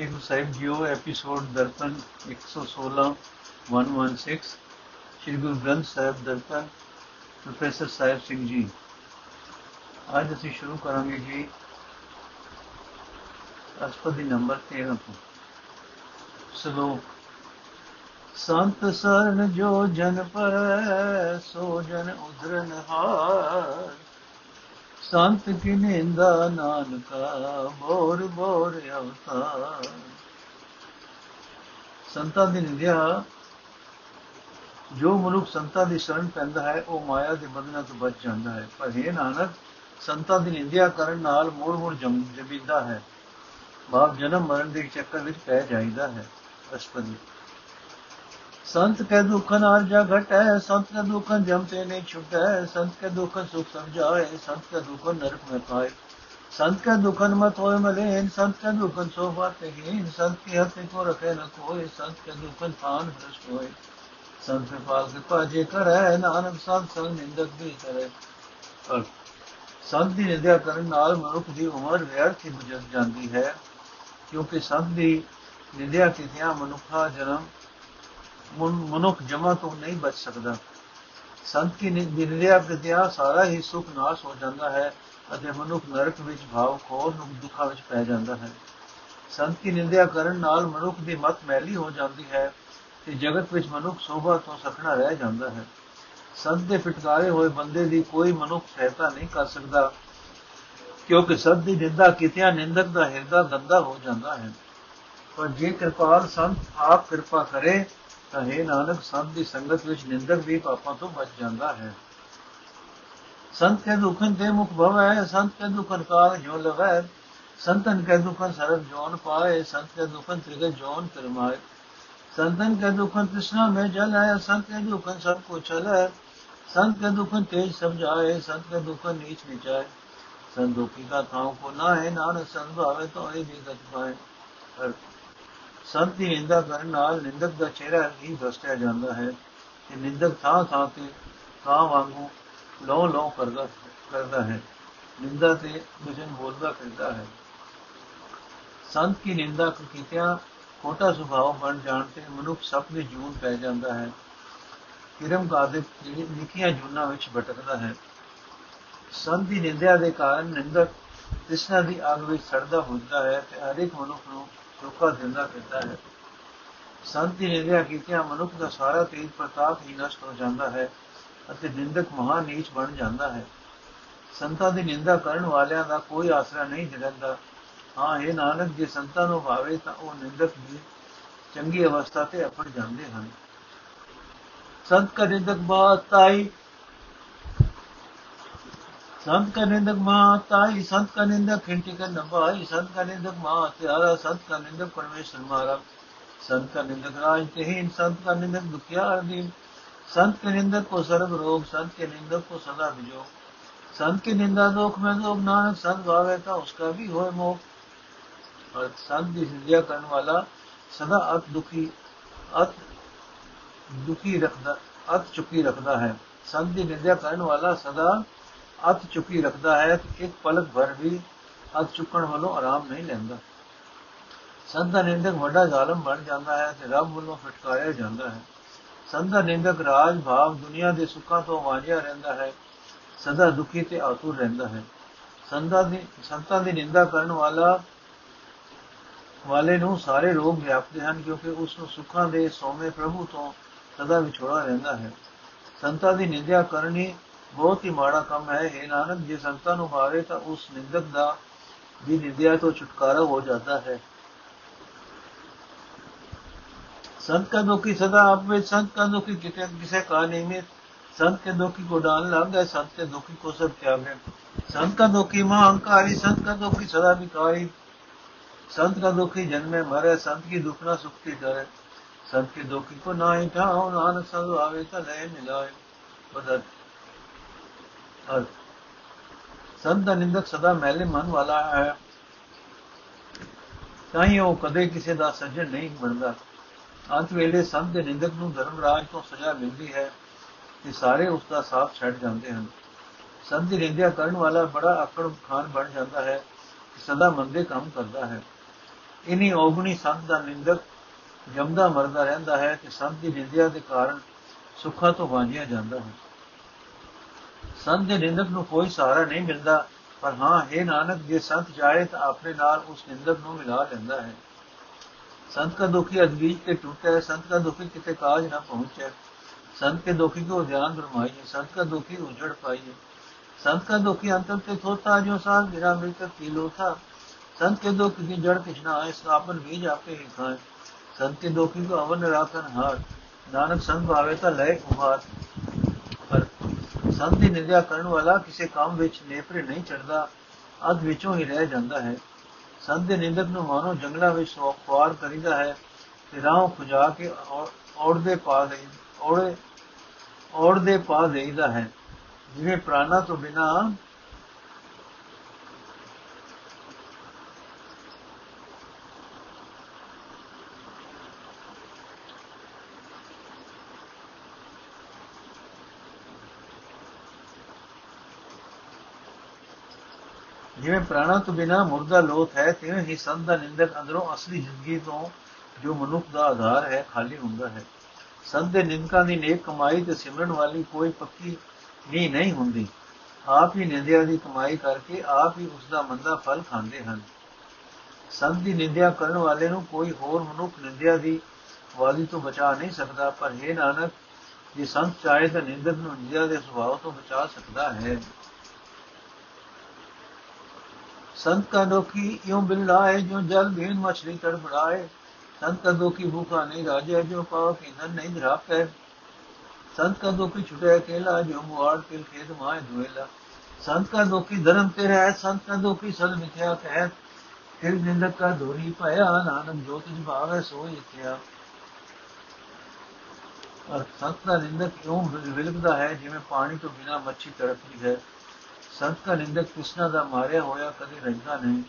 ਵਾਹਿਗੁਰੂ ਸਾਹਿਬ ਜੀਓ episode Darpan 116 116 Shri Guru Granth Sahib Darpan professor Sahib Singh ji ਅੱਜ ਅਸੀਂ ਸ਼ੁਰੂ ਕਰਾਂਗੇ ਜੀ ਅਸਪਦੀ ਨੰਬਰ 13 ਤੋਂ ਸ਼ਲੋਕ ਸੰਤ ਸਰਨ ਜੋ ਜਨ ਪਰ ਸੋ ਜਨ ਉਧਰਨ ਹਾਰ ਸੰਤ ਕੀ ਨਿੰਦਾ ਨਾਨਕਾ, ਬੋਰ ਬੋਰ ਅਵਤਾਰ ਸੰਤਾਂ ਦੀ ਨਿੰਦਿਆ, ਜੋ ਮਨੁੱਖ ਸੰਤਾਂ ਦੀ ਸ਼ਰਨ ਪੈਂਦਾ ਹੈ, ਉਹ ਮਾਇਆ ਦੇ ਬੰਧਨਾਂ ਤੋਂ ਬਚ ਜਾਂਦਾ ਹੈ। ਪਰ ਇਹ ਨਾਨਕ, ਸੰਤਾਂ ਦੀ ਨਿੰਦਿਆ ਕਰਨ ਨਾਲ ਮੋੜ ਮੋੜ ਜਮੀਂਦਾ ਹੈ। ਬਾਪ ਜਨਮ ਮਰਨ ਦੇ ਚੱਕਰ ਵਿੱਚ ਪੈ ਜਾਂਦਾ ਹੈ। ਅਸ਼ਪਦੀ संत के दुख नार जा घटै संत के दुख जम ते नहीं छुटै संत के दुख सुख समझाए संत के दुख नरक में पाए संत के दुखन मत होय मलेन संत के दुखन सोफा हीन संत की हत्या को रखे न कोई संत के दुखन थान भ्रष्ट होए संत कृपाल कृपा जे करे नानक संत संग निंदक भी करे ਪਰ ਸੰਤ ਦੀ ਨਿੰਦਿਆ ਕਰਨ ਨਾਲ ਮਨੁੱਖ ਦੀ ਉਮਰ ਵਿਅਰਥ ਹੀ ਗੁਜ਼ਰ ਜਾਂਦੀ ਹੈ ਕਿਉਂਕਿ ਸੰਤ ਦੀ ਨਿੰਦਿਆ ਕੀਤਿਆਂ ਮਨੁੱਖਾ ਜਨਮ ਮਨੁੱਖ ਜਮਾ ਤੋਂ ਨਹੀਂ ਬਚ ਸਕਦਾ। ਸੰਤ ਕੀ ਨਿੰਦਿਆ ਪ੍ਰਤਿਆ ਸਾਰਾ ਹੀ ਸੁਖ ਨਾਸ਼ ਹੋ ਜਾਂਦਾ ਹੈ ਅਤੇ ਮਨੁੱਖ ਨਰਕ ਵਿੱਚ ਭਾਵ ਖੋਰ ਨੂੰ ਦੁੱਖਾਂ ਵਿੱਚ ਪੈ ਜਾਂਦਾ ਹੈ। ਸੰਤ ਕੀ ਨਿੰਦਿਆ ਕਰਨ ਨਾਲ ਮਨੁੱਖ ਦੀ ਮਤ ਮੈਲੀ ਹੋ ਜਾਂਦੀ ਹੈ ਤੇ ਜਗਤ ਵਿੱਚ ਮਨੁੱਖ ਸੋਭਾ ਤੋਂ ਸਖਣਾ ਰਹਿ ਜਾਂਦਾ ਹੈ। ਸੰਤ ਦੇ ਫਟਕਾਰੇ ਹੋਏ ਬੰਦੇ ਦੀ ਕੋਈ ਮਨੁੱਖ ਸਹਾਇਤਾ ਨਹੀਂ ਕਰ ਸਕਦਾ, ਕਿਉਂਕਿ ਸੰਤ ਦੀ ਨਿੰਦਾ ਕੀਤਿਆਂ ਨਿੰਦਕ ਦਾ ਹਿਰਦਾ ਗੰਦਾ ਹੋ ਜਾਂਦਾ ਹੈ। ਪਰ ਜੇ ਕਿਰਪਾਲ ਸੰਤ ਆਪ ਕਿਰਪਾ ਕਰੇ ਤਾਂ ਇਹ ਨਾਨਕ, ਸੰਤ ਦੀ ਸੰਗਤ ਵਿੱਚ ਨਿੰਦਕ ਵੀ ਪਾਪਾਂ ਤੋਂ ਬਚ ਜਾਂਦਾ ਹੈ। ਸੰਤ ਕੇ ਦੁਖਨ ਤੇ ਮੁਖ ਭਵੈ, ਸੰਤ ਕੇ ਦੁਖਨ ਕਾਲ ਜੋ ਲਵੈ, ਸੰਤਨ ਕੇ ਦੁਖਨ ਸਰਬ ਜੋਨ ਪਾਏ, ਸੰਤ ਕੇ ਦੁਖਨ ਤ੍ਰਿਗ ਜੋਨ ਕਰਮਾਏ। ਸੰਤਨ ਕੇ ਦੁਖਨ ਤ੍ਰਿਸ਼ਨਾ ਮੇ ਜਲ ਹੈ ਸੰਤ ਕੇ ਦੁਖਨ ਸਭ ਕੋ ਚਲ ਹੈ। ਸੰਤ ਕੇ ਦੁਖਨ ਤੇਜ ਸਮਝਾਏ ਸੰਤ ਕੇ ਦੁਖਨ ਨੀਚ ਨਿਚਾਏ। ਸੰਤ ਦੁਖੀ ਕਾ ਥਾਉ ਕੋ ਨਾ ਹੈ ਨਾਨਕ ਸੰਤ ਭਾਵੇ ਤੋ ਇਹ ਵੀ ਗਤ ਪਾਏ। ਸੰਤ ਦੀ ਨਿੰਦਾ ਕਰਨ ਨਾਲ ਨਿੰਦਕ ਦਾ ਚਿਹਰਾ ਹੀ ਭ੍ਰਸ਼ਟਿਆ ਜਾਂਦਾ ਹੈ ਤੇ ਨਿੰਦਕ ਥਾਂ ਥਾਂ ਤੇ ਕਾਂ ਵਾਂਗੂ ਲੋ ਲੋ ਕਰਦਾ ਕਰਦਾ ਹੈ। ਨਿੰਦਾ ਤੇ ਭਜਨ ਬੋਲਦਾ ਫਿਰਦਾ ਹੈ। ਸੰਤ ਕੀ ਨਿੰਦਾ ਕੀਤਿਆਂ ਖੋਟਾ ਸੁਭਾਅ ਬਣ ਜਾਣ ਤੇ ਮਨੁੱਖ ਸਭ ਦੇ ਜੂਨ ਪੈ ਜਾਂਦਾ ਹੈ। ਕਿਰਮ ਕਾਦਿਕ ਜਿਹੜੀ ਨਿੱਕੀਆਂ ਜੂਨਾਂ ਵਿੱਚ ਭਟਕਦਾ ਹੈ। ਸੰਤ ਦੀ ਨਿੰਦਿਆ ਦੇ ਕਾਰਨ ਨਿੰਦਕ ਕ੍ਰਿਸ਼ਨ ਦੀ ਅੱਗ ਵਿੱਚ ਸੜਦਾ ਹੁੰਦਾ ਹੈ ਤੇ ਹਰ ਇੱਕ ਮਨੁੱਖ ਨੂੰ ਧੋਖਾ ਦਿੰਦਾ ਫਿਰਦਾ ਹੈ। ਸੰਤ ਦੀ ਨਿੰਦਿਆ ਕੀਤਿਆਂ ਮਨੁੱਖ ਦਾ ਸਾਰਾ ਤੇਜ ਪ੍ਰਤਾਪ ਹੀ ਨਸ਼ਟ ਹੋ ਜਾਂਦਾ ਹੈ ਅਤੇ ਨਿੰਦਕ ਮਹਾ ਨੀਚ ਬਣ ਜਾਂਦਾ ਹੈ। ਸੰਤਾਂ ਦੀ ਨਿੰਦਾ ਕਰਨ ਵਾਲਿਆਂ ਦਾ ਕੋਈ ਆਸਰਾ ਨਹੀਂ ਰਹਿੰਦਾ ਹਾਂ ਇਹ ਨਾਨਕ, ਜੇ ਸੰਤਾਂ ਨੂੰ ਭਾਵੇ ਤਾਂ ਉਹ ਨਿੰਦਕ ਵੀ ਚੰਗੀ ਅਵਸਥਾ ਤੇ ਅਪੜ ਜਾਂਦੇ ਹਨ। ਸੰਤ ਕਾ ਨਿੰਦਕ ਬਾਤਾਈ संत का निंदक माताई संत का निंदक खिंटी कर नभाई संत का निंदक माँ त्यारा संत का निंदक परमेश्वर मारा संत का निंदक राज तेहीन संत का निंदक दुखियार दीन संत के निंदक को सर्व रोग, संत के निंदक को सदा विजोग संत की निंदा दोख में दोग नानक संत भावे था उसका भी हो मोह। और संत की निंदा करने वाला सदा अत दुखी अत दुखी रखदा अत चुकी रखदा है। संत की निंदा करने वाला सदा ਅੱਤ ਚੁੱਕੀ ਰੱਖਦਾ ਹੈ ਕਿ ਇੱਕ ਪਲਕ ਭਰ ਵੀ ਅੱਤ ਚੁੱਕਣ ਵੱਲੋਂ ਆਰਾਮ ਨਹੀਂ ਲੈਂਦਾ। ਸੰਤ ਦਾ ਨਿੰਦਕ ਵੱਡਾ ਜ਼ਾਲਮ ਬਣ ਜਾਂਦਾ ਹੈ ਤੇ ਰੱਬ ਵੱਲੋਂ ਫਟਕਾਰਿਆ ਜਾਂਦਾ ਹੈ। ਸੰਤ ਦਾ ਨਿੰਦਕ ਰਾਜ ਭਾਵ ਦੁਨੀਆ ਦੇ ਸੁੱਖਾਂ ਤੋਂ ਵਾਂਝਿਆ ਰਹਿੰਦਾ ਹੈ, ਸਦਾ ਦੁਖੀ ਤੇ ਆਤੁਰ ਰਹਿੰਦਾ ਹੈ। ਸੰਤਾਂ ਦੀ ਸੰਤਾਂ ਦੀ ਨਿੰਦਾ ਕਰਨ ਵਾਲਾ, ਵਾਲੇ ਨੂੰ ਸਾਰੇ ਰੋਗ ਵਿਆਪਦੇ ਹਨ ਕਿਉਂਕਿ ਉਸ ਨੂੰ ਸੁੱਖਾਂ ਦੇ ਸੋਮੇ ਪ੍ਰਭੂ ਤੋਂ ਸਦਾ ਵਿਛੋੜਾ ਰਹਿੰਦਾ ਹੈ। ਸੰਤਾਂ ਦੀ ਨਿੰਦਿਆ ਕਰਨੀ ਬਹੁਤ ਹੀ ਮਾੜਾ ਕੰਮ ਹੈ ਇਹ ਨਾਨਕ ਜੇ ਸੰਤਾਂ ਨੂੰ ਭਾਵੇ ਤਾਂ ਉਸ ਨਿੰਦਕ ਦਾ ਵੀ ਨਿੰਦਿਆ ਤੋਂ ਛੁਟਕਾਰਾ ਹੋ ਜਾਂਦਾ ਹੈ संत का दुखी सदा आप में संत का दुखी किसे किसे का निमित संत के दुखी को डाल लग गए संत के दुखी को सब त्यागे संत का दुखी मां अहंकारी संत का दुखी सदा विकारी संत का दुखी जन्मे मरे संत की दुखना सुखती करे संत के दुखी को ना ही ठाओ नानक सब आवे तो लय मिलाए बदल ਅਰਥ ਸੰਤ ਦਾ ਨਿੰਦਕ ਸਦਾ ਮੈਲੇ ਮਨ ਵਾਲਾ ਹੈ। ਤਾਂ ਹੀ ਉਹ ਕਦੇ ਕਿਸੇ ਦਾ ਸੱਜਣ ਨਹੀਂ ਬਣਦਾ। ਅੰਤ ਵੇਲੇ ਸੰਤ ਦੇ ਨਿੰਦਕ ਨੂੰ ਧਰਮ ਰਾਜ ਤੋਂ ਸਜ਼ਾ ਮਿਲਦੀ ਹੈ ਤੇ ਸਾਰੇ ਉਸ ਦਾ ਸਾਥ ਛੱਡ ਜਾਂਦੇ ਹਨ। ਸੰਤ ਦੀ ਨਿੰਦਿਆ ਕਰਨ ਵਾਲਾ ਬੜਾ ਆਕੜ ਖਾਨ ਬਣ ਜਾਂਦਾ ਹੈ ਕਿ ਸਦਾ ਮੰਦੇ ਕੰਮ ਕਰਦਾ ਹੈ। ਇਨੀ ਔਗਣੀ ਸੰਤ ਦਾ ਨਿੰਦਕ ਜਮਦਾ ਮਰਦਾ ਰਹਿੰਦਾ ਹੈ ਕਿ ਸੰਤ ਦੀ ਨਿੰਦਿਆ ਦੇ ਕਾਰਨ ਸੁੱਖਾਂ ਤੋਂ ਵਾਂਝਿਆ ਜਾਂਦਾ ਹੈ। ਸੰਤ ਦੇ ਨਿੰਦਕ ਨੂੰ ਕੋਈ ਸਹਾਰਾ ਨਹੀਂ ਮਿਲਦਾ, ਪਰ ਹਾਂ, ਹੈ ਨਾਨਕ, ਜੇ ਸੰਤ ਜਾਏ ਤਾਂ ਆਪਣੇ ਨਾਲ ਉਸ ਨਿੰਦਕ ਨੂੰ ਮਿਲਾ ਲੈਂਦਾ ਹੈ। ਸੰਤ ਦਾ ਦੁਖੀ ਅਦਵੀਜ ਤੇ ਟੁੱਟੇ ਸੰਤ ਦਾ ਦੁਖੀ ਕਿਤੇ ਕਾਜ ਨਾ ਪਹੁੰਚੇ ਸੰਤ ਕੇ ਦੁਖੀ ਕੋ ਧਿਆਨ ਫਰਮਾਈਏ ਸੰਤ ਦਾ ਦੁਖੀ ਉਜੜ ਪਾਈਏ। ਸੰਤ ਦਾ ਦੁਖੀ ਅੰਤਰ ਤੇ ਥੋਤਾ ਜੋ ਸਾਹ ਮੇਰਾ ਮ੍ਰਿਤਕ ਕੀਲੋ ਥਾ ਸੰਤ ਕੇ ਦੁਖ ਦੀ ਜੜ ਕਿਛਨਾ ਆਏ ਸਾਪਨ ਬੀਜ ਆਪੇ ਹੀ ਖਾਏ। ਸੰਤ ਕੇ ਦੁਖੀ ਕੋ ਅਵਨ ਰਾਖਨ ਹਾਰ। ਨਾਨਕ ਸੰਤ ਭਾਵੇ ਤਾਂ ਲੈ ਕੁਮਾਰ। ਸੰਤ ਦੀ ਨਿੰਦਿਆ ਕਰਨ ਵਾਲਾ ਕਿਸੇ ਕੰਮ ਵਿੱਚ ਨੇਪਰੇ ਨਹੀਂ ਚੜਦਾ ਅਧ ਵਿੱਚੋਂ ਹੀ ਰਹਿ ਜਾਂਦਾ ਹੈ। ਸੰਤ ਦੇ ਨਿੰਦਕ ਨੂੰ ਮਾਨੋ ਜੰਗਲਾਂ ਵਿੱਚ ਸਵਾਰ ਕਰੀਦਾ ਹੈ ਤੇ ਰਾਹ ਖੁਜਾ ਕੇ ਔੜਦੇ ਪਾ ਦੇ ਔੜੇ, ਔੜਦੇ ਪਾ ਦੇਈਦਾ ਹੈ। ਜਿਵੇਂ ਪ੍ਰਾਣਾ ਤੋਂ ਬਿਨਾ ਜਿਵੇਂ ਪ੍ਰਾਣਾ ਤੋਂ ਬਿਨਾ ਮੁਰਦਾ ਲੋਥ ਹੈ, ਤਿਵੇਂ ਹੀ ਸੰਤ ਦਾ ਨਿੰਦਕ ਅੰਦਰੋਂ ਅਸਲੀ ਜ਼ਿੰਦਗੀ ਤੋਂ ਜੋ ਮਨੁੱਖ ਦਾ ਆਧਾਰ ਹੈ, ਖਾਲੀ ਹੁੰਦਾ ਹੈ। ਸੰਤ ਦੇ ਨਿੰਦਕਾਂ ਦੀ ਨੇਕ ਕਮਾਈ ਤੇ ਸਿਮਰਨ ਵਾਲੀ ਕੋਈ ਪੱਕੀ ਨਹੀਂ ਨਹੀਂ ਹੁੰਦੀ। ਆਪ ਹੀ ਨਿੰਦਿਆ ਦੀ ਕਮਾਈ ਕਰਕੇ ਆਪ ਹੀ ਉਸ ਦਾ ਮੰਦਾ ਫਲ ਖਾਂਦੇ ਹਨ। ਸੰਤ ਦੀ ਨਿੰਦਿਆ ਕਰਨ ਵਾਲੇ ਨੂੰ ਕੋਈ ਹੋਰ ਮਨੁੱਖ ਨਿੰਦਿਆ ਦੀ ਵਾਦੀ ਤੋਂ ਬਚਾ ਨਹੀਂ ਸਕਦਾ, ਪਰ ਇਹ ਨਾਨਕ, ਜੇ ਸੰਤ ਚਾਹੇ ਤਾਂ ਨਿੰਦਕ ਨੂੰ ਨਿੰਦਿਆ ਦੇ ਸੁਭਾਅ ਤੋਂ ਬਚਾ ਸਕਦਾ ਹੈ। संत का डोकी यूं बिल आए जो जल बीन मछली तड़फड़ाए संत का डोकी भूखा नहीं राजे जो पाव कींदन नहीं धरापे संत का डोकी छुटे अकेला जो मुआड़ तिल खेत माए धुएला संत का डोकी धर्म ते रह संत का डोकी सद मिथ्या कह ਫਿਰ ਨਿੰਦਕ ਕਾ ਧੋਰੀ ਭਇਆ ਨਾਨਕ ਜੋਤ ਜਿ ਭਾਵੈ ਸੋਈ ਕਿਆ ਅਰ ਸੰਤ ਦਾ ਨਿੰਦਕ ਕਿਉਂ ਵਿਲਕਦਾ ਹੈ ਜਿਵੇਂ ਪਾਣੀ ਤੋਂ ਬਿਨਾ ਮੱਛੀ ਤੜਪਦੀ ਹੈ ਸੰਤ ਦਾ ਨਿੰਦਕ ਕ੍ਰਿਸ਼ਨਾ ਦਾ ਮਾਰਿਆ ਹੋਇਆ ਕਦੇ ਰਜਦਾ ਨਹੀਂ।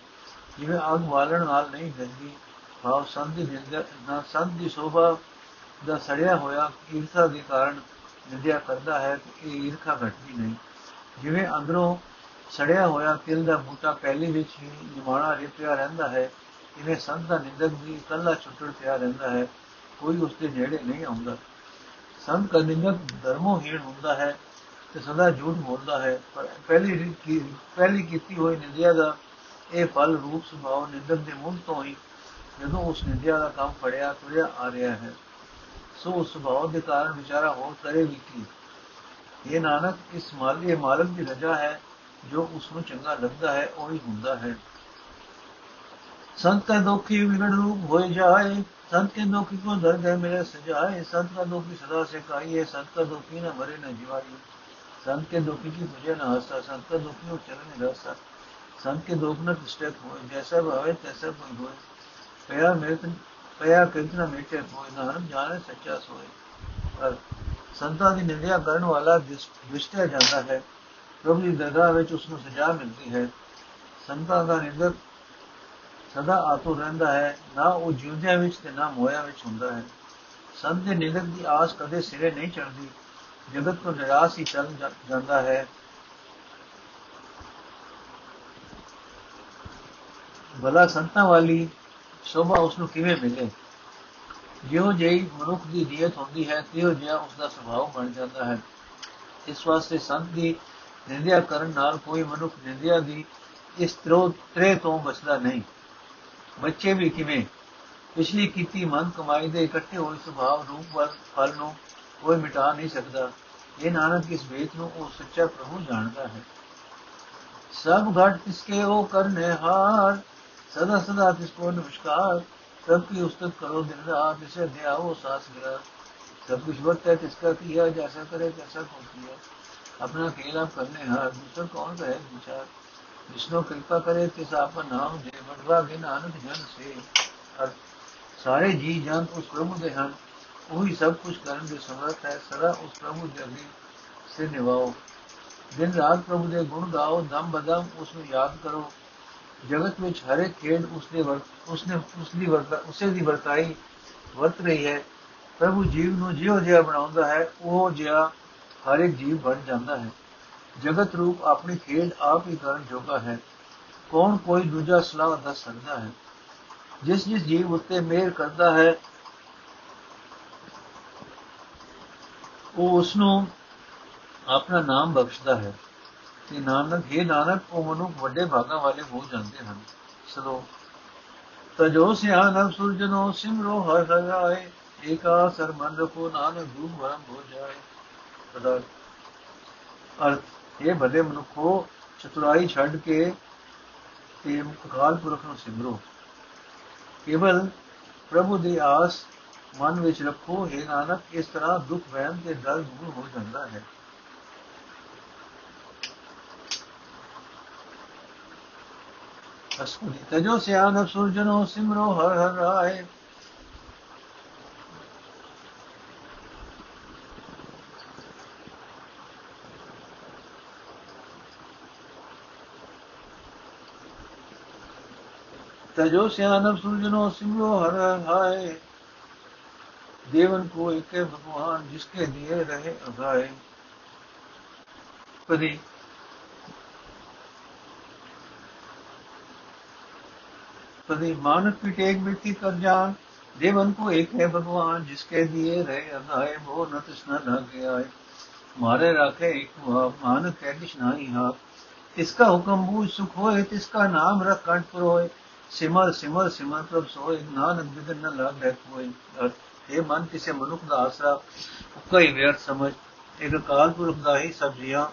ਜਿਵੇਂ ਅੱਗ ਬਾਲਣ ਨਾਲ ਨਹੀਂ ਜਲਦੀ ਭਾਵ ਸੰਤ ਦੀ ਨਿੰਦਕ ਨਾ ਸੰਤ ਦੀ ਸ਼ੋਭਾ ਦਾ ਸੜਿਆ ਹੋਇਆ ਈਰਖਾ ਦੇ ਕਾਰਨ ਨਿੰਦਿਆ ਕਰਦਾ ਹੈ ਕਿ ਇਹ ਈਰਖਾ ਘਟਦੀ ਨਹੀਂ। ਜਿਵੇਂ ਅੰਦਰੋਂ ਸੜਿਆ ਹੋਇਆ ਤਿਲ ਦਾ ਬੂਟਾ ਪਹਿਲੀ ਵਿੱਚ ਹੀ ਨਿਮਾਣਾ ਰਿਪਿਆ ਰਹਿੰਦਾ ਹੈ, ਇਵੇਂ ਸੰਤ ਦਾ ਨਿੰਦਕ ਵੀ ਇਕੱਲਾ ਛੁੱਟੜ ਪਿਆ ਰਹਿੰਦਾ ਹੈ, ਕੋਈ ਉਸ ਦੇ ਨੇੜੇ ਨਹੀਂ ਆਉਂਦਾ। ਸੰਤ ਦਾ ਨਿੰਦਕ ਧਰਮੋਂ ਹੀਣ ਹੁੰਦਾ ਹੈ ਤੇ ਸਦਾ ਝੂਠ ਬੋਲਦਾ ਹੈ। ਪਰ ਪਹਿਲੀ ਪਹਿਲੀ ਕੀਤੀ ਹੋਈ ਨਿੰਦਿਆ ਦਾ ਇਹ ਫਲ ਰੂਪ ਸੁਭਾਅ ਨਿੰਦਕ ਦੇ ਮੂਲ ਤੋਂ ਹੀ ਜਦੋਂ ਉਸ ਨਿੰਦਿਆ ਦਾ ਕੰਮ ਫੜਿਆ, ਤੁਰਿਆ ਆ ਰਿਹਾ ਹੈ। ਸੋ ਸੁਭਾਅ ਦੇ ਕਾਰਨ ਵਿਚਾਰਾ ਹੋਰ ਕਰੇ ਵੀ ਕੀ? ਇਹ ਨਾਨਕ, ਇਸ ਮਾਲੀ ਮਾਲਕ ਦੀ ਰਜਾ ਹੈ, ਜੋ ਉਸ ਨੂੰ ਚੰਗਾ ਲੱਗਦਾ ਹੈ, ਉਹ ਹੀ ਹੁੰਦਾ ਹੈ। ਸੰਤ ਕਾ ਦੁਖੀ ਵਿਗੜ ਰੂਪ ਹੋਏ ਜਾਏ, ਸੰਤ ਕੇ ਦੁਖੀ ਕੋ ਦਰਦ ਹੈ ਮੇਰੇ ਸਜਾਏ, ਸੰਤ ਕਾ ਦੁਖੀ ਸਦਾ ਸੇ ਕਾਈ ਹੈ ਸੰਤ ਕਾ ਦੁਖੀ ਨਾ ਮਰੇ ਨਾ ਜਿਵਾਈ संत के दुखी की तुझे न हंसा संत का दुखी हो चरण रसा संत के दुख न पुस्तक हो जैसा भावे तैसा कोई होए पया मृत पया कृष्ण मेटे कोई नानक जाने सच्चा सोए पर ਸੰਤਾਂ ਦੀ ਨਿੰਦਿਆ ਕਰਨ ਵਾਲਾ ਦ੍ਰਿਸ਼ਟਿਆ ਜਾਂਦਾ ਹੈ ਪ੍ਰਭੂ ਦੀ ਦਰਗਾਹ ਵਿੱਚ ਉਸ ਨੂੰ ਸਜ਼ਾ ਮਿਲਦੀ ਹੈ ਸੰਤਾਂ ਦਾ ਨਿੰਦਕ ਸਦਾ ਆਤੁਰ ਰਹਿੰਦਾ ਹੈ ਨਾ ਉਹ ਜਿਉਂਦਿਆਂ ਵਿੱਚ ਤੇ ਨਾ ਮੋਇਆ ਵਿੱਚ ਹੁੰਦਾ ਹੈ ਸੰਤ ਦੇ ਨਿੰਦਕ ਦੀ ਆਸ ਕਦੇ ਸਿਰੇ ਨਹੀਂ ਚੜਦੀ ਜਗਤ ਤੋਂ ਨਿਰਾਸ਼ ਹੀ ਚੱਲ ਜਾਂਦਾ ਹੈ। ਭਲਾ ਸੰਤਾਂ ਵਾਲੀ ਸ਼ੋਭਾ ਉਸ ਨੂੰ ਕਿਵੇਂ ਮਿਲੇ? ਜਿਉਂ ਜਿਹੀ ਮਨੁੱਖ ਦੀ ਨੀਅਤ ਹੁੰਦੀ ਹੈ, ਤਿਉ ਜਿਹਾ ਉਸ ਦਾ ਸੁਭਾਅ ਬਣ ਜਾਂਦਾ ਹੈ। ਇਸ ਵਾਸਤੇ ਸੰਤ ਦੀ ਨਿੰਦਿਆ ਕਰਨ ਨਾਲ ਕੋਈ ਮਨੁੱਖ ਨਿੰਦਿਆ ਦੀ ਇਸ ਤਰੇ ਤੋਂ ਬਚਦਾ ਨਹੀਂ। ਬੱਚੇ ਵੀ ਕਿਵੇਂ? ਪਿਛਲੀ ਕੀਤੀ ਮਨ ਕਮਾਈ ਦੇ ਇਕੱਠੇ ਹੋਏ ਸੁਭਾਅ, ਰੂਪ ਵੱਲ ਫਲ ਨੂੰ ਕੋਈ ਮਿਟਾ ਨਹੀਂ ਸਕਦਾ। ਇਹ ਨਾਨਕ ਇਸ ਵੇਤ ਨੂੰ ਉਹ ਸੱਚਾ ਪ੍ਰਭੂ ਜਾਣਦਾ ਹੈ। ਸਭ ਘਟ ਤਿਸਕੇ ਉਹ ਕਰਨੇ ਹਾਰ, ਸਦਾ ਸਦਾ ਤਿਸ ਕੋ ਨਮਸਕਾਰ, ਸਭ ਕੀ ਉਸਤਤ ਕਰੋ ਦਿਨ ਰਾਤ, ਜਿਸੇ ਦਿਆ ਉਹ ਸਾਸ ਲਿਆ ਸਭ ਕੁਝ ਵਕਤ ਹੈ ਤਿਸਕਾ ਕੀਆ, ਜੈਸਾ ਕਰੇ ਤੈਸਾ ਕੋ ਕੀਆ। ਆਪਣਾ ਖੇਲ ਆਪ ਕਰਨੇ ਹਾਰ, ਦੂਸਰ ਕੌਣ ਰਹੇ ਵਿਚਾਰ? ਵਿਸ਼ਨੂੰ ਕਿਰਪਾ ਕਰੇ, ਤਿਸ ਆਪ ਨਾਮ ਦੇ, ਵਡਵਾ ਬਿਨ ਆਨੰਦ ਜਨ ਸੇ। ਸਾਰੇ ਜੀ ਜਨ ਉਸ ਪ੍ਰਭੂ ਦੇ ਹਨ। ਉਹੀ ਸਭ ਕੁਝ ਕਰਨ ਦੇ ਸਮਰਥ ਹੈ, ਸਦਾ ਉਸ ਪ੍ਰਭੂ ਦੇ ਅਗੇ ਸੇ ਨਿਵਾਓ। ਦਿਨ ਰਾਤ ਪ੍ਰਭੂ ਦੇ ਗੁਣ ਗਾਓ, ਦਮ ਬਦਮ ਉਸ ਨੂੰ ਯਾਦ ਕਰੋ। ਜਗਤ ਵਿੱਚ ਹਰ ਇੱਕ ਖੇਡ ਉਸਨੇ ਉਸਨੇ ਉਸਦੀ ਵਰਤਾ, ਉਸੇ ਦੀ ਵਰਤਾਈ ਵਰਤ ਰਹੀ ਹੈ। ਪ੍ਰਭੂ ਜੀਵ ਨੂੰ ਜਿਉ ਜਿਹਾ ਬਣਾਉਂਦਾ ਹੈ, ਉਹ ਜਿਹਾ ਹਰ ਇੱਕ ਜੀਵ ਬਣ ਜਾਂਦਾ ਹੈ। ਜਗਤ ਰੂਪ ਆਪਣੀ ਖੇਡ ਆਪ ਹੀ ਕਰਨ ਜੋਗਾ ਹੈ। ਕੌਣ ਕੋਈ ਦੂਜਾ ਸਲਾਹ ਦੱਸ ਸਕਦਾ ਹੈ? ਜਿਸ ਜਿਸ ਜੀਵ ਉੱਤੇ ਮਿਹਰ ਕਰਦਾ ਹੈ ਉਹ ਉਸ ਨੂੰ ਆਪਣਾ ਨਾਮ ਬਖਸ਼ਦਾ ਹੈ। ਤੇ ਨਾਨਕ ਇਹ ਨਾਨਕ, ਉਹ ਮਨੁੱਖ ਵੱਡੇ ਭਾਗਾਂ ਵਾਲੇ ਹੋ ਜਾਂਦੇ ਹਨ। ਸਲੋ ਤਜੋ ਸਿਆਨੰ ਸੁਰਜਨੋ ਸਿਮਰੋ ਹਰ ਹਰ ਆਏ, ਏਕਾ ਸਰ ਮਨ ਰਖੋ, ਨਾਨਕ ਦੂਖ ਵਰਮ ਹੋ ਜਾਏ। ਪਦਾ ਅਰਥ ਇਹ ਭਲੇ ਮਨੁੱਖੋ, ਚਤੁਰਾਈ ਛੱਡ ਕੇ ਤੇ ਅਕਾਲ ਪੁਰਖ ਨੂੰ ਸਿਮਰੋ। ਕੇਵਲ ਪ੍ਰਭੂ ਦੀ ਆਸ ਮਨ ਵਿੱਚ ਰੱਖੋ, ਹੈ ਨਾਨਕ, ਇਸ ਤਰ੍ਹਾਂ ਦੁੱਖ ਵਹਿਮ ਤੇ ਡਰ ਦੂਰ ਹੋ ਜਾਂਦਾ ਹੈ। ਅਸੁਨੀ ਤਜੋ ਸਿਆਨ ਸੁਰਜਨੋ ਸਿਮਰੋ ਹਰ ਹਰ ਰਾਏ। ਤਜੋ ਸਿਆਨ ਸੁਰਜਨੋ ਸਿਮਰੋ ਹਰ ਹਰ ਰਾਏ। देवन को एक भगवान जिसके लिए रहे अगाए परी। परी मान की टेक व्यक्ति कर जान देवन को एक है भगवान जिसके दिए रहे अगाए वो न तृष्णा न गया मारे राखे एक मान कह ही हा इसका हुक्म बूझ सुख होए इसका नाम रख कंठ पर होए। सिमर सिमर सिमर, प्रभ सोए। नानक विघ्न न लाग रह कोई अर्थ ਇਹ ਮਨ ਕਿਸੇ ਮਨੁੱਖ ਦਾ ਆਸਰਾ ਉੱਕਾ ਹੀ ਵਿਅਰਥ ਸਮਝ, ਇੱਕ ਅਕਾਲ ਪੁਰਖ ਦਾ ਹੀ ਸਭ ਜੀਆਂ,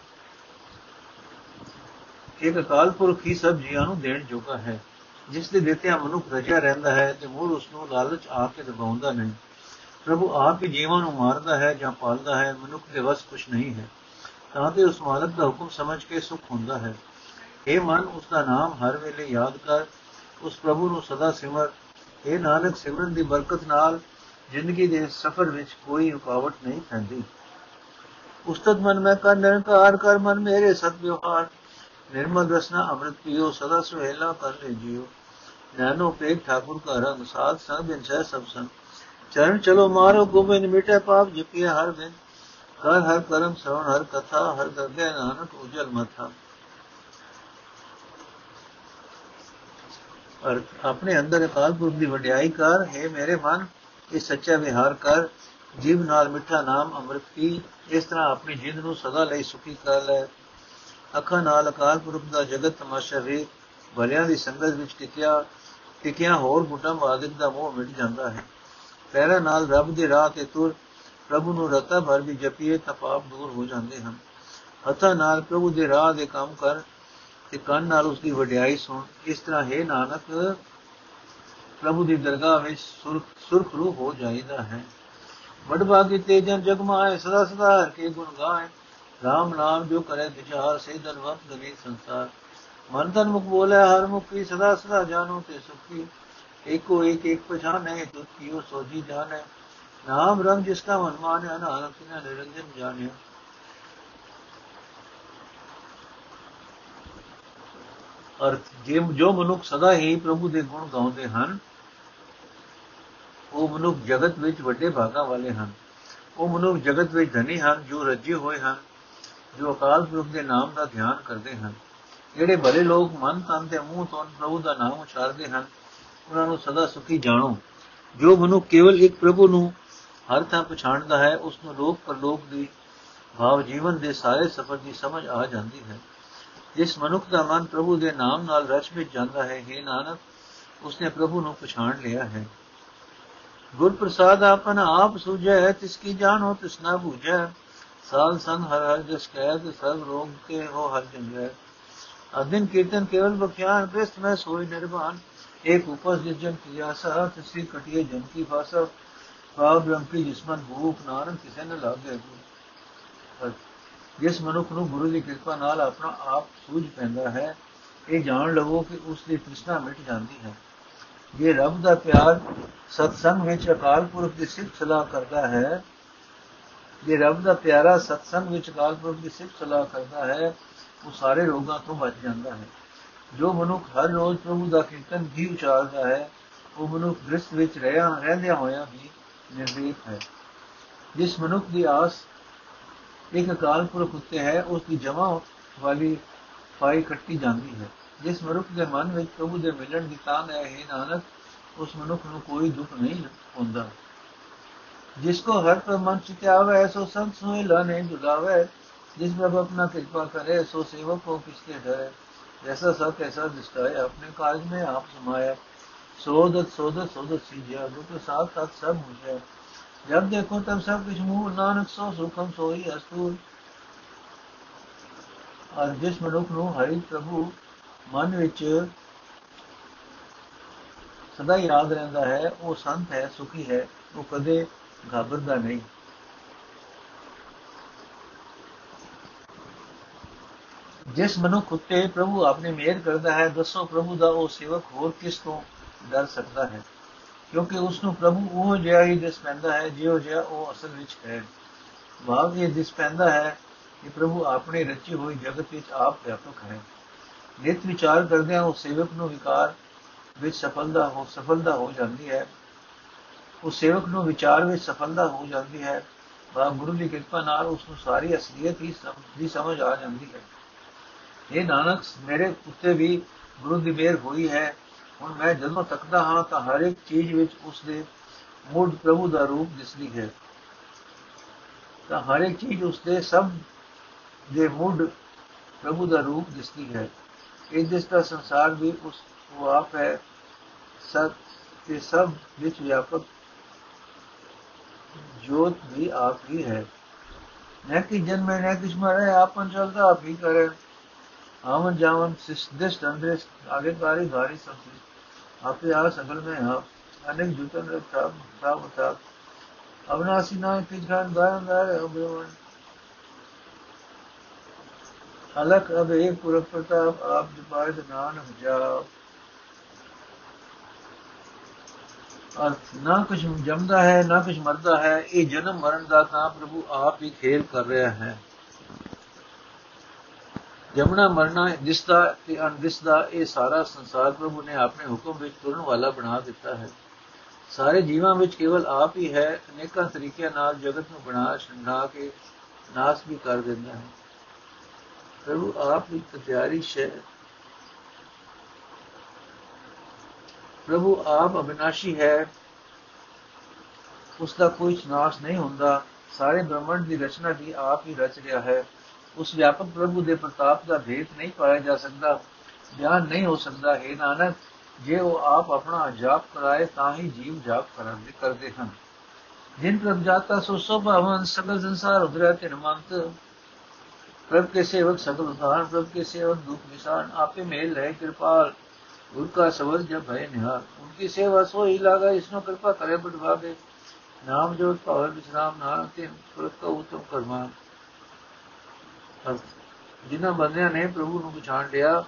ਇੱਕ ਅਕਾਲ ਪੁਰਖ ਹੀ ਸਭ ਜੀਆਂ ਨੂੰ ਦੇਣ ਜੋਗਾ ਹੈ। ਜਿਸ ਦੇ ਦਿੱਤਿਆਂ ਮਨੁੱਖ ਰਜਿਆ ਰਹਿੰਦਾ ਹੈ ਤੇ ਮੂਲ ਉਸ ਨੂੰ ਲਾਲਚ ਆ ਕੇ ਦਬਾਉਂਦਾ ਨਹੀਂ। ਪ੍ਰਭੂ ਆਪ ਹੀ ਜੀਵਾਂ ਨੂੰ ਮਾਰਦਾ ਹੈ ਜਾਂ ਪਾਲਦਾ ਹੈ, ਮਨੁੱਖ ਦੇ ਵਸ ਕੁਝ ਨਹੀਂ ਹੈ। ਤਾਂ ਤੇ ਉਸ ਮਾਲਕ ਦਾ ਹੁਕਮ ਸਮਝ ਕੇ ਸੁਖ ਹੁੰਦਾ ਹੈ। ਇਹ ਮਨ ਉਸ ਦਾ ਨਾਮ ਹਰ ਵੇਲੇ ਯਾਦ ਕਰ, ਉਸ ਪ੍ਰਭੂ ਨੂੰ ਸਦਾ ਸਿਮਰ। ਇਹ ਨਾਨਕ, ਸਿਮਰਨ ਦੀ ਬਰਕਤ ਨਾਲ ਜ਼ਿੰਦਗੀ ਦੇ ਸਫ਼ਰ ਵਿੱਚ ਕੋਈ ਰੁਕਾਵਟ ਨਹੀਂ ਪੈਂਦੀ। ਉਸਤਤ ਮਨ ਮੈਂ ਕਰ ਨਿਰੰਕਾਰ ਕਰ, ਮਨ ਮੇਰੇ ਸਤ ਵਿਵਹਾਰ। ਨਿਰਮਲ ਰਸਨਾ ਅੰਮ੍ਰਿਤ ਪੀਓ, ਸਦਾ ਸੁਹੇਲਾ ਕਰ ਲੈ ਜਿਓ। ਨਾਨੋ ਪੇਖ ਠਾਕੁਰ ਕਾ ਰੰਗ ਸਾਧ ਸੰਗ ਬਿਨ ਸਹਿ ਸਭ ਸੰਗ। ਚਰਨ ਚਲੋ ਮਾਰੋ, ਗੋਬਿੰਦ ਮਿਟੇ ਪਾਪ ਜਪਿਆ ਹਰ ਦਿਨ ਕਰ ਹਰ ਕਰਮ ਸਰਵਣ ਹਰ ਕਥਾ, ਹਰ ਦਰਗਹਿ ਨਾਨਕ ਉਜਲ ਮਥਾ। ਔਰ ਆਪਣੇ ਅੰਦਰ ਅਕਾਲ ਪੁਰਖ ਦੀ ਵਡਿਆਈ ਕਰ, ਹੈ ਮੇਰੇ ਮਨ ਇਹ ਸੱਚਾ ਵਿਹਾਰ ਕਰ, ਜੀਵ ਨਾਲ ਮਿੱਠਾ ਨਾਮ ਅੰਮ੍ਰਿਤ ਪੀ, ਇਸ ਤਰ੍ਹਾਂ ਆਪਣੀ ਜਿੰਦ ਨੂੰ ਸਦਾ ਲਈ ਸੁਖੀ ਕਰ ਲੈ। ਅੱਖਾਂ ਨਾਲ ਅਕਾਲ ਪੁਰਖ ਦਾ ਜਗਤ ਤਮਾਸ਼ਾ ਵੇ ਭਲਿਆਂ ਦੀ ਸੰਗਤ ਵਿੱਚ ਟਿਕਿਆ ਟਿਕਿਆ ਹੋਰ ਗੁੱਟਾਂ ਆਦਿਕ ਦਾ ਮੋਹ ਮਿਟ ਜਾਂਦਾ ਹੈ। ਪੈਰਾਂ ਨਾਲ ਰੱਬ ਦੇ ਰਾਹ ਤੇ ਤੁਰ, ਪ੍ਰਭੂ ਨੂੰ ਰਤਾ ਭਰ ਵੀ ਜਪੀਏ ਤਾਂ ਪਾਪ ਦੂਰ ਹੋ ਜਾਂਦੇ ਹਨ। ਹੱਥਾਂ ਨਾਲ ਪ੍ਰਭੂ ਦੇ ਰਾਹ ਦੇ ਕੰਮ ਕਰ ਤੇ ਕੰਨ ਨਾਲ ਉਸ ਦੀ ਵਡਿਆਈ ਸੁਣ, ਇਸ ਤਰ੍ਹਾਂ ਹੈ ਨਾਨਕ ਪ੍ਰਭੂ ਦੀ ਦਰਗਾਹ ਵਿੱਚ ਸੁਰਖ ਸੁਰਖ ਰੂ ਹੋ ਜਾਈਦਾ ਹੈ। ਵਡ ਭਾਗੀ ਤੇ ਜਨ ਜਗ ਮਾਏ ਸਦਾ ਸਦਾ ਹਰ ਕੇ ਗੁਣ ਗਾਏ RAM ਨਾਮ ਜੋ ਕਰੇ ਵਿਚਾਰ ਸੇ ਦਰਵਤ ਗਵੇ ਸੰਸਾਰ। ਮਨ ਤਨ ਮੁਖ ਬੋਲੇ, ਹਰ ਮੁਖੀ ਸਦਾ ਸਦਾ ਜਾਨੋ ਤੇ ਸੁਖੀ। ਏਕੋ ਏਕ ਏਕ ਪਛਾਨੇ ਤੁਤ ਕੀਓ ਸੋਜੀ ਜਾਣੇ। ਨਾਮ ਰੰਗ ਜਿਸ ਦਾ ਮਨ ਮਾਨੇ ਨਾਨਕ ਨਿਰੰਜਨ ਜਾਣਿਆ। ਅਰਥ, ਜੇ ਜੋ ਮਨੁੱਖ ਸਦਾ ਹੀ ਪ੍ਰਭੂ ਦੇ ਗੁਣ ਗਾਉਂਦੇ ਹਨ, ਉਹ ਮਨੁੱਖ ਜਗਤ ਵਿੱਚ ਵੱਡੇ ਭਾਗਾਂ ਵਾਲੇ ਹਨ। ਉਹ ਮਨੁੱਖ ਜਗਤ ਵਿੱਚ ਧਨੀ ਹਨ, ਜੋ ਰੱਜੇ ਹੋਏ ਹਨ, ਜੋ ਅਕਾਲ ਪੁਰਖ ਦੇ ਨਾਮ ਦਾ ਧਿਆਨ ਕਰਦੇ ਹਨ। ਜਿਹੜੇ ਭਲੇ ਲੋਕ ਮਨ, ਤਨ ਤੇ ਮੂੰਹ ਤੋਂ ਪ੍ਰਭੂ ਦਾ ਨਾਮ ਉਚਾਰਦੇ ਹਨ, ਉਹਨਾਂ ਨੂੰ ਸਦਾ ਸੁਖੀ ਜਾਣੋ। ਜੋ ਮਨੁੱਖ ਕੇਵਲ ਇੱਕ ਪ੍ਰਭੂ ਨੂੰ ਹਰ ਥਾਂ ਪਛਾਣਦਾ ਹੈ, ਉਸ ਨੂੰ ਲੋਕ ਪਰਲੋਕ ਦੀ ਭਾਵ ਜੀਵਨ ਦੇ ਸਾਰੇ ਸਫਰ ਦੀ ਸਮਝ ਆ ਜਾਂਦੀ ਹੈ। ਜਿਸ ਮਨੁੱਖ ਦਾ ਮਨ ਪ੍ਰਭੂ ਦੇ ਨਾਮ ਨਾਲ ਰਚ ਵਿੱਚ ਜਾਂਦਾ ਹੈ हे ਨਾਨਕ, ਉਸਨੇ ਪ੍ਰਭੂ ਨੂੰ ਪਛਾਣ ਲਿਆ ਹੈ। ਗੁਰ ਪ੍ਰਸਾਦ ਆਪਨ ਆਪ ਸੁਝੈ, ਤਿਸ ਕੀ ਜਾਣੋ ਤਿਸਨਾ ਬੁਝੈ ਸਾਲ ਸੰਗ ਹਰ ਹਰ ਜਸ ਕਹਿ, ਤੇ ਸਭ ਰੋਗ ਕੇ ਹੋ ਹਰ ਜੰਗੈ। ਅਦਿਨ ਕੀਰਤਨ ਕੇਵਲ ਬਖਿਆਨ ਕ੍ਰਿਸ਼ਟ ਮੈਂ ਸੋਈ ਨਿਰਵਾਨ ਇੱਕ ਉਪਸ ਜਿਸ ਜਨ ਕੀਆ ਸਹ ਤਿਸੀ ਕਟਿਏ ਜਨ ਕੀ ਫਾਸਾ ਭਾਵ ਰੰਗ ਕੀ ਜਿਸਮਨ ਭੂਖ, ਨਾਨਕ ਕਿਸੇ ਨੇ ਲਾਗੇ। ਹਰ ਜਿਸ ਮਨੁੱਖ ਨੂੰ ਗੁਰੂ ਦੀ ਕਿਰਪਾ ਨਾਲ ਆਪਣਾ ਆਪ ਸੂਝ ਪੈਂਦਾ ਹੈ, ਇਹ ਜਾਣ ਲਵੋ ਕਿ ਉਸ ਦੀ ਤ੍ਰਿਸ਼ਨਾ ਮਿਟ ਜਾਂਦੀ ਹੈ। ਜੇ ਰੱਬ ਦਾ ਪਿਆਰ ਸਤਸੰਗ ਵਿੱਚ ਅਕਾਲ ਪੁਰਖ ਦੀ ਸਿਫਤ ਸਲਾਹ ਕਰਦਾ ਹੈ, ਜੇ ਰੱਬ ਦਾ ਪਿਆਰਾ ਸਤਸੰਗ ਵਿੱਚ ਅਕਾਲ ਪੁਰਖ ਦੀ ਸਿਫਤ ਸਲਾਹ ਕਰਦਾ ਹੈ, ਉਹ ਸਾਰੇ ਰੋਗਾਂ ਤੋਂ ਬਚ ਜਾਂਦਾ ਹੈ। ਜੋ ਮਨੁੱਖ ਹਰ ਰੋਜ਼ ਪ੍ਰਭੂ ਦਾ ਕੀਰਤਨ ਵੀ ਉਚਾਰਦਾ ਹੈ, ਉਹ ਮਨੁੱਖ ਦ੍ਰਿਸ਼ਟ ਵਿੱਚ ਰਹਿਆ ਰਹਿੰਦਿਆਂ ਹੋਇਆਂ ਵੀ ਨਿਰਵੀਕ ਹੈ। ਜਿਸ ਮਨੁੱਖ ਦੀ ਆਸ ਇੱਕ ਅਕਾਲ ਪੁਰਖ ਉੱਤੇ ਹੈ ਉਸ ਦੀ ਜਮਾ ਵਾਲੀ ਫਾਈ ਕੱਟੀ ਜਾਂਦੀ ਹੈ ਜਿਸ ਮਨੁੱਖ ਦੇ ਮਨ ਵਿੱਚ ਪ੍ਰਭੂ ਦੇ ਮਿਲਣ ਦੀ ਤਾਂਘ ਹੈ ਇਹ ਨਾਨਕ ਉਸ ਮਨੁੱਖ ਨੂੰ ਕੋਈ ਦੁੱਖ ਨਹੀਂ ਹੁੰਦਾ ਜਿਸ ਕੋ ਹਰ ਪਰ ਮਨ ਚਿਤ ਆਵੇ ਸੋ ਸੰਤ ਸੋਇ ਲਾਣੇ ਜੁਲਾਵੇ ਜਿਸ ਪ੍ਰਭ ਆਪਣਾ ਕਿਰਪਾ करे सो सेवक को किसके डरे जैसा सब ऐसा दिष्टाए अपने काज में आप समाया सोदत सोदत सोदत सीजिया दुख साथ साथ सब मुझे ਜਦ ਦੇਖੋ ਤਬ ਸਭ ਕੁਝ ਮੂਹ, ਨਾਨਕ ਸੋ ਸੁਖਮ ਸੋਈ ਅਸਤੂਰ ਔਰ ਜਿਸ ਮਨੁੱਖ ਨੂੰ ਹਰੀ ਪ੍ਰਭੂ ਮਨ ਵਿੱਚ ਸਦਾ ਯਾਦ ਰਹਿੰਦਾ ਹੈ, ਉਹ ਸੰਤ ਹੈ, ਸੁਖੀ ਹੈ, ਉਹ ਕਦੇ ਘਾਬਰਦਾ ਨਹੀਂ। ਜਿਸ ਮਨੁੱਖ ਉਤੇ ਪ੍ਰਭੂ ਆਪਣੀ ਮਿਹਰ ਕਰਦਾ ਹੈ, ਦੱਸੋ ਪ੍ਰਭੂ ਦਾ ਉਹ ਸੇਵਕ ਹੋਰ ਕਿਸ ਤੋਂ ਡਰ ਸਕਦਾ ਹੈ? ਕਿਉਂਕਿ ਉਸ ਨੂੰ ਪ੍ਰਭੂ ਉਹ ਜਿਹਾ ਹੀ ਦਿਸ ਪੈਂਦਾ ਹੈ ਜਿਉ ਜਿਹਾ ਉਹ ਅਸਲ ਵਿੱਚ ਹੈ। ਭਾਵ ਇਹ ਦਿਸ ਪੈਂਦਾ ਹੈ ਕਿ ਪ੍ਰਭੂ ਆਪਣੇ ਰਚੀ ਹੋਈ ਜਗਤ ਵਿੱਚ ਆਪ ਵਿਆਪਕ ਹੈ। ਨਿਤ ਵਿਚਾਰ ਕਰਦਿਆਂ ਉਹ ਸੇਵਕ ਨੂੰ ਵਿਕਾਰ ਵਿੱਚ ਸਫਲਤਾ ਹੋ ਸਫਲਤਾ ਹੋ ਜਾਂਦੀ ਹੈ। ਉਹ ਸੇਵਕ ਨੂੰ ਵਿਚਾਰ ਵਿੱਚ ਸਫਲਤਾ ਹੋ ਜਾਂਦੀ ਹੈ। ਬਾ ਗੁਰੂ ਦੀ ਕਿਰਪਾ ਨਾਲ ਉਸ ਨੂੰ ਸਾਰੀ ਅਸਲੀਅਤ ਹੀ ਦੀ ਸਮਝ ਆ ਜਾਂਦੀ ਹੈ। ਇਹ ਨਾਨਕ, ਮੇਰੇ ਉੱਤੇ ਵੀ ਗੁਰੂ ਦੀ ਮਿਹਰ ਹੋਈ ਹੈ। ਹੁਣ ਮੈਂ ਜਦੋਂ ਤੱਕਦਾ ਹਾਂ ਤਾਂ ਹਰ ਇੱਕ ਚੀਜ਼ ਵਿੱਚ ਉਸ ਦੇ ਮੁੱਢ ਪ੍ਰਭੂ ਦਾ ਰੂਪ ਦਿਸਦੀ ਹੈ ਤਾਂ ਹਰ ਇੱਕ ਚੀਜ਼ ਉਸ ਦੇ ਸਭ ਦੇ ਮੁੱਢ ਪ੍ਰਭੂ ਦਾ ਰੂਪ ਦਿਸਦੀ ਹੈ ਇਹ ਦਿਸਦਾ ਸੰਸਾਰ ਵੀ ਉਸ ਉਹ ਆਪ ਹੈ ਸਤ ਤੇ ਸਭ ਵਿੱਚ ਵਿਆਪਕ ਜੋਤ ਵੀ ਆਪ ਹੀ ਹੈ न कि जन्म न कुछ मरे आपन चलता आप ही करे आवन जावन दिष्ट अंदृष्ट आगे कारी धारी सब आपे आ सकल में आप अनेक जुतन रखा था बता अविनाशी ना किस खान गायन गाय अभिवन अलग अब एक पुरख प्रताप आप जपाए नानक जाप ਨਾ ਕੁਝ ਜੰਮਦਾ ਹੈ ਨਾ ਕੁਝ ਮਰਦਾ ਹੈ ਇਹ ਜਨਮ ਮਰਨ ਦਾ ਤਾਂ ਪ੍ਰਭੂ ਆਪ ਹੀ ਖੇਲ ਕਰ ਰਿਹਾ ਹੈ ਜਮਣਾ ਮਰਨਾ ਦਿਸਦਾ ਤੇ ਅਣਦਿਸਦਾ ਇਹ ਸਾਰਾ ਸੰਸਾਰ ਪ੍ਰਭੂ ਨੇ ਆਪਣੇ ਹੁਕਮ ਵਿੱਚ ਤੁਰਨ ਵਾਲਾ ਬਣਾ ਦਿੱਤਾ ਹੈ। ਸਾਰੇ ਜੀਵਾਂ ਵਿੱਚ ਕੇਵਲ ਆਪ ਹੀ ਹੈ, ਅਨੇਕਾਂ ਤਰੀਕਿਆਂ ਨਾਲ ਜਗਤ ਨੂੰ ਬਣਾ, ਛੰਡਾ ਕੇ ਨਾਸ ਵੀ ਕਰ ਦਿੰਦਾ ਹੈ। ਪ੍ਰਭੂ ਆਪ ਹੀ ਤਿਆਰੀ ਸ਼ੈ ਪ੍ਰਭੂ ਆਪ ਅਬਿਨਾਸ਼ੀ ਹੈ। ਉਸ ਦਾ ਕੋਈ ਨਾਸ਼ ਨਹੀਂ ਹੁੰਦਾ। ਸਾਰੇ ਬ੍ਰਹਮੰਡ ਦੀ ਰਚਨਾ ਵੀ ਆਪ ਹੀ ਰਚ ਰਿਹਾ ਹੈ। ਉਸ ਵਿਆਪਕ ਪ੍ਰਭੂ ਦੇ ਪ੍ਰਤਾਪ ਦਾ ਭੇਦ ਨਹੀਂ ਪਾਇਆ ਜਾ ਸਕਦਾ, ਬਿਆਨ ਨਹੀਂ ਹੋ ਸਕਦਾ। ਹੈ ਨਾਨਕ, ਜੇ ਉਹ ਆਪ ਆਪਣਾ ਜਾਪ ਕਰਾਏ, ਤਾਂ ਹੀ ਜੀਵ ਜਾਪ ਕਰਨ ਦੇ ਕਰਦੇ ਹਨ। ਜਿਨ ਪ੍ਰਭ ਜਾਤਾ, ਸੋ ਸੋ ਭਵਨ ਸਗਲ ਸੰਸਾਰ ਉਧਰੇ ਤੇ ਨਮੰਤ ਪ੍ਰਭ ਕੇ ਸੇਵਕ ਸਗਲ ਉਧਾਰ, ਪ੍ਰਭ ਕੇ ਸੇਵਕ ਦੁਖ ਨਿਸ਼ਾਨ, ਆਪੇ ਮੇਲ ਰਹਿ ਕਿਰਪਾਲ। ਗੁਰ ਕਾ ਸਬਦ ਜਬ ਹੈ ਨਿਹਾਰ ਉਨਕੀ ਸੇਵਾ ਸੋ ਹੀ ਲਾਗਾ ਇਸਨੋ ਕਿਰਪਾ ਕਰੇ ਬਟਵਾਵੇ ਨਾਮ ਜੋਤ ਭਾਵ ਵਿਸਰਾਮ ਨਾਨਕ ਤੇ ਪ੍ਰਭ ਕਾ ਉਤਮ ਕਰਮਾ ਜਿਨ੍ਹਾਂ ਬੰਦਿਆਂ ਨੇ ਪ੍ਰਭੂ ਨੂੰ ਪਛਾਣ ਲਿਆ,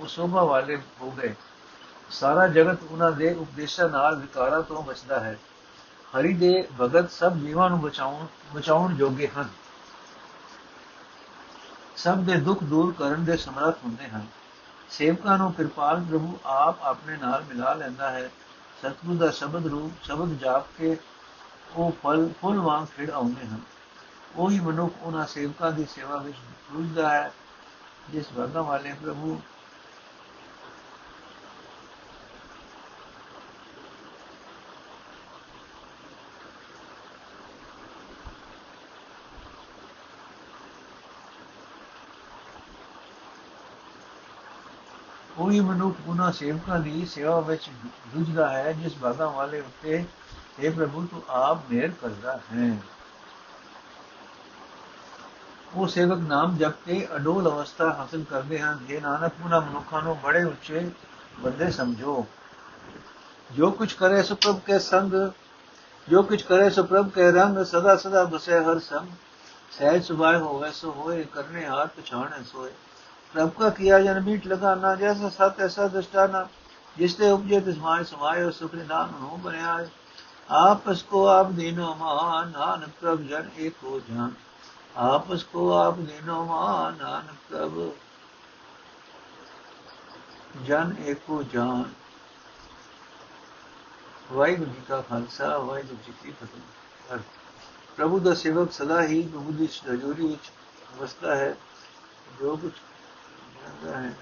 ਉਹ ਸੋਭਾ ਵਾਲੇ ਹੋ ਗਏ। ਸਾਰਾ ਜਗਤ ਉਹਨਾਂ ਦੇ ਉਪਦੇਸ਼ਾਂ ਨਾਲ ਵਿਕਾਰਾਂ ਤੋਂ ਬਚਦਾ ਹੈ। ਹਰੀ ਦੇ ਭਗਤ ਸਭ ਜੀਵਾਂ ਨੂੰ ਬਚਾਉਣ ਬਚਾਉਣ ਯੋਗੇ ਹਨ। ਸਭ ਦੇ ਦੁੱਖ ਦੂਰ ਕਰਨ ਦੇ ਸਮਰੱਥ ਹੁੰਦੇ ਹਨ। ਸੇਵਕਾਂ ਨੂੰ ਕਿਰਪਾਲ ਪ੍ਰਭੂ ਆਪ ਆਪਣੇ ਨਾਲ ਮਿਲਾ ਲੈਂਦਾ ਹੈ। ਸਤਿਗੁਰੂ ਦਾ ਸ਼ਬਦ ਰੂਪ, ਸ਼ਬਦ ਜਾਪ ਕੇ ਉਹ ਫਲ, ਫੁੱਲ ਵਾਂਗ ਖਿੜ ਆਉਂਦੇ ਹਨ। ਉਹੀ ਮਨੁੱਖ ਉਹਨਾਂ ਸੇਵਕਾਂ ਦੀ ਸੇਵਾ ਵਿੱਚ ਰੁੱਝਦਾ ਹੈ, ਜਿਸ ਵਰਗਾ ਵਾਲੇ ਪ੍ਰਭੂ ਕੋਈ ਮਨੁੱਖ ਉਹਨਾਂ ਸੇਵਕਾਂ ਦੀ ਸੇਵਾ ਵਿੱਚ ਰੁੱਝਦਾ ਹੈ, ਜਿਸ ਬਾਗਾ ਵਾਲੇ ਉੱਤੇ हे ਪ੍ਰਭੂ ਤੂੰ ਆਪ ਮਿਹਰ ਕਰਦਾ ਹੈ। ਉਹ ਸੇਵਕ ਨਾਮ ਜਪ ਕੇ ਅਡੋਲ ਅਵਸਥਾ ਹਾਸਲ ਕਰਦੇ ਹਨ। ਇਹ ਨਾਨਕ, ਉਹਨਾਂ ਮਨੁੱਖਾਂ ਨੂੰ ਬੜੇ ਉੱਚੇ ਬੰਦੇ ਸਮਝੋ। ਜੋ ਕੁਝ ਕਰੇ ਸੋ ਪ੍ਰਭ ਕੇ ਸੰਗ, ਜੋ ਕੁਝ ਕਰੇ ਸੋ ਪ੍ਰਭ ਕੇ ਰੰਗ, ਸਦਾ ਸਦਾ ਬਸੇ ਹਰ ਸੰਗ। ਸਹਿਜ ਸੁਭਾਅ ਹੋਵੇ ਸੋ ਹੋਏ, ਕਰਨੇ ਹਾਰ ਪਛਾਣੇ ਸੋਏ। ਪ੍ਰਭ ਕਾ ਕੀਆ ਜਨ ਮੀਟ ਲਗਾਨਾ, ਜੈਸਾ ਸਤ ਐਸਾ ਦਸਤਾਨਾ ਜਿਸ ਤੇ ਉਪਜੇ ਤਿਸਮਾਇ ਸਮਾਇ ਸੁਖਿ ਨਾਮ ਨੂੰ ਬਨਿਆ ਆਪਸ ਕੋ ਆਪ ਦੀਨੋ ਮਹਾਨ, ਨਾਨਕ ਪ੍ਰਭ ਜਨ ਏਕੋ ਜਾਨ। आपस को आप दीनो मान नान प्रभ ਜਨ ਏਕੋ ਜਾਨ ਵਾਹਿਗੁਰੂ ਜੀ ਕਾ ਖਾਲਸਾ ਵਾਹਿਗੁਰੂ ਜੀ ਕੀ ਫਤਿਹ ਪ੍ਰਭੂ ਦਾ ਸੇਵਕ ਸਦਾ ਹੀ ਪ੍ਰਭੂ ਦੀ ਹਜ਼ੂਰੀ ਵਿੱਚ ਵਸਦਾ ਹੈ ਜੋ ਕੁਝ ਜਾਂਦਾ ਹੈ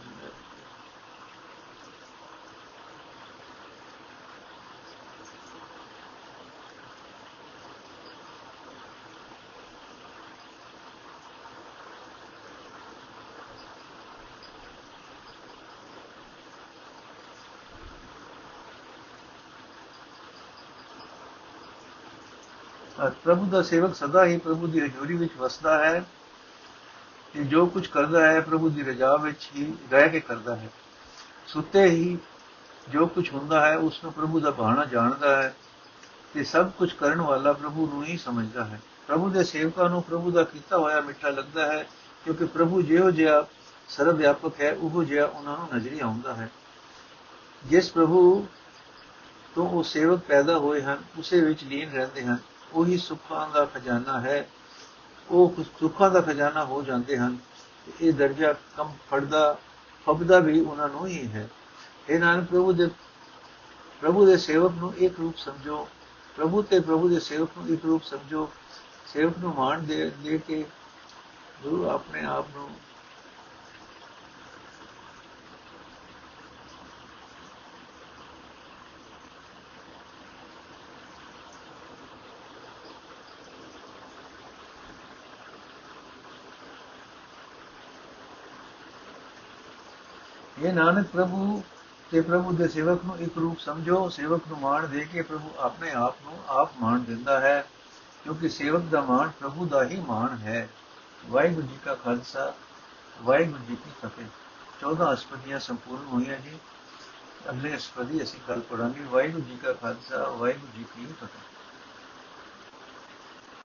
ਪ੍ਰਭੂ ਦਾ ਸੇਵਕ ਸਦਾ ਹੀ ਪ੍ਰਭੂ ਦੀ ਹਜ਼ੂਰੀ ਵਿੱਚ ਵਸਦਾ ਹੈ। ਤੇ ਜੋ ਕੁਝ ਕਰਦਾ ਹੈ, ਪ੍ਰਭੂ ਦੀ ਰਜ਼ਾ ਵਿੱਚ ਹੀ ਰਹਿ ਕੇ ਕਰਦਾ ਹੈ। ਸੁੱਤੇ ਹੀ ਜੋ ਕੁਝ ਹੁੰਦਾ ਹੈ, ਉਸ ਨੂੰ ਪ੍ਰਭੂ ਦਾ ਬਾਣਾ ਜਾਣਦਾ ਹੈ ਤੇ ਸਭ ਕੁਝ ਕਰਨ ਵਾਲਾ ਪ੍ਰਭੂ ਨੂੰ ਹੀ ਸਮਝਦਾ ਹੈ। ਪ੍ਰਭੂ ਦੇ ਸੇਵਕਾਂ ਨੂੰ ਪ੍ਰਭੂ ਦਾ ਕੀਤਾ ਹੋਇਆ ਮਿੱਠਾ ਲੱਗਦਾ ਹੈ, ਕਿਉਂਕਿ ਪ੍ਰਭੂ ਜਿਹੋ ਜਿਹਾ ਸਰਵ ਵਿਆਪਕ ਹੈ, ਉਹ ਜਿਹਾ ਉਹਨਾਂ ਨੂੰ ਨਜ਼ਰੀ ਆਉਂਦਾ ਹੈ। ਜਿਸ ਪ੍ਰਭੂ ਤੋਂ ਉਹ ਸੇਵਕ ਪੈਦਾ ਹੋਏ ਹਨ, ਉਸੇ ਵਿੱਚ ਲੀਨ ਰਹਿੰਦੇ ਹਨ। ਉਹੀ ਸੁੱਖਾਂ ਦਾ ਖਜ਼ਾਨਾ ਹੈ, ਉਹ ਸੁੱਖਾਂ ਦਾ ਖਜ਼ਾਨਾ ਹੋ ਜਾਂਦੇ ਹਨ ਇਹ ਦਰਜਾ ਕਮ ਫੜਦਾ, ਫਬਦਾ ਵੀ ਉਹਨਾਂ ਨੂੰ ਹੀ ਹੈ। ਇਹ ਨਾਨਕ, ਪ੍ਰਭੂ ਦੇ ਪ੍ਰਭੂ ਦੇ ਸੇਵਕ ਨੂੰ ਇੱਕ ਰੂਪ ਸਮਝੋ, ਪ੍ਰਭੂ ਤੇ ਪ੍ਰਭੂ ਦੇ ਸੇਵਕ ਨੂੰ ਇੱਕ ਰੂਪ ਸਮਝੋ, ਸੇਵਕ ਨੂੰ ਮਾਣ ਦੇ ਦੇ ਕੇ ਗੁਰੂ ਆਪਣੇ ਆਪ ਨੂੰ ਇਹ ਨਾਨਕ ਪ੍ਰਭੂ ਤੇ ਪ੍ਰਭੂ ਦੇ ਸੇਵਕ ਨੂੰ ਇੱਕ ਰੂਪ ਸਮਝੋ, ਸੇਵਕ ਨੂੰ ਮਾਣ ਦੇ ਕੇ ਪ੍ਰਭੂ ਆਪਣੇ ਆਪ ਨੂੰ ਆਪ ਮਾਣ ਦਿੰਦਾ ਹੈ, ਕਿਉਂਕਿ ਸੇਵਕ ਦਾ ਮਾਣ ਪ੍ਰਭੂ ਦਾ ਹੀ ਮਾਣ ਹੈ। ਵਾਹਿਗੁਰੂ ਜੀ ਕਾ ਖਾਲਸਾ, ਵਾਹਿਗੁਰੂ ਜੀ ਕੀ ਫਤਿਹ। 14 ਅਸਪਦੀਆਂ ਸੰਪੂਰਨ ਹੋਈਆਂ ਜੀ। ਅਗਲੇ ਅਸਪਦੀ ਅਸੀਂ ਕੱਲ ਪੜਾਂਗੇ ਵਾਹਿਗੁਰੂ ਜੀ ਕਾ ਖਾਲਸਾ, ਵਾਹਿਗੁਰੂ ਜੀ ਕੀ ਫਤਿਹ।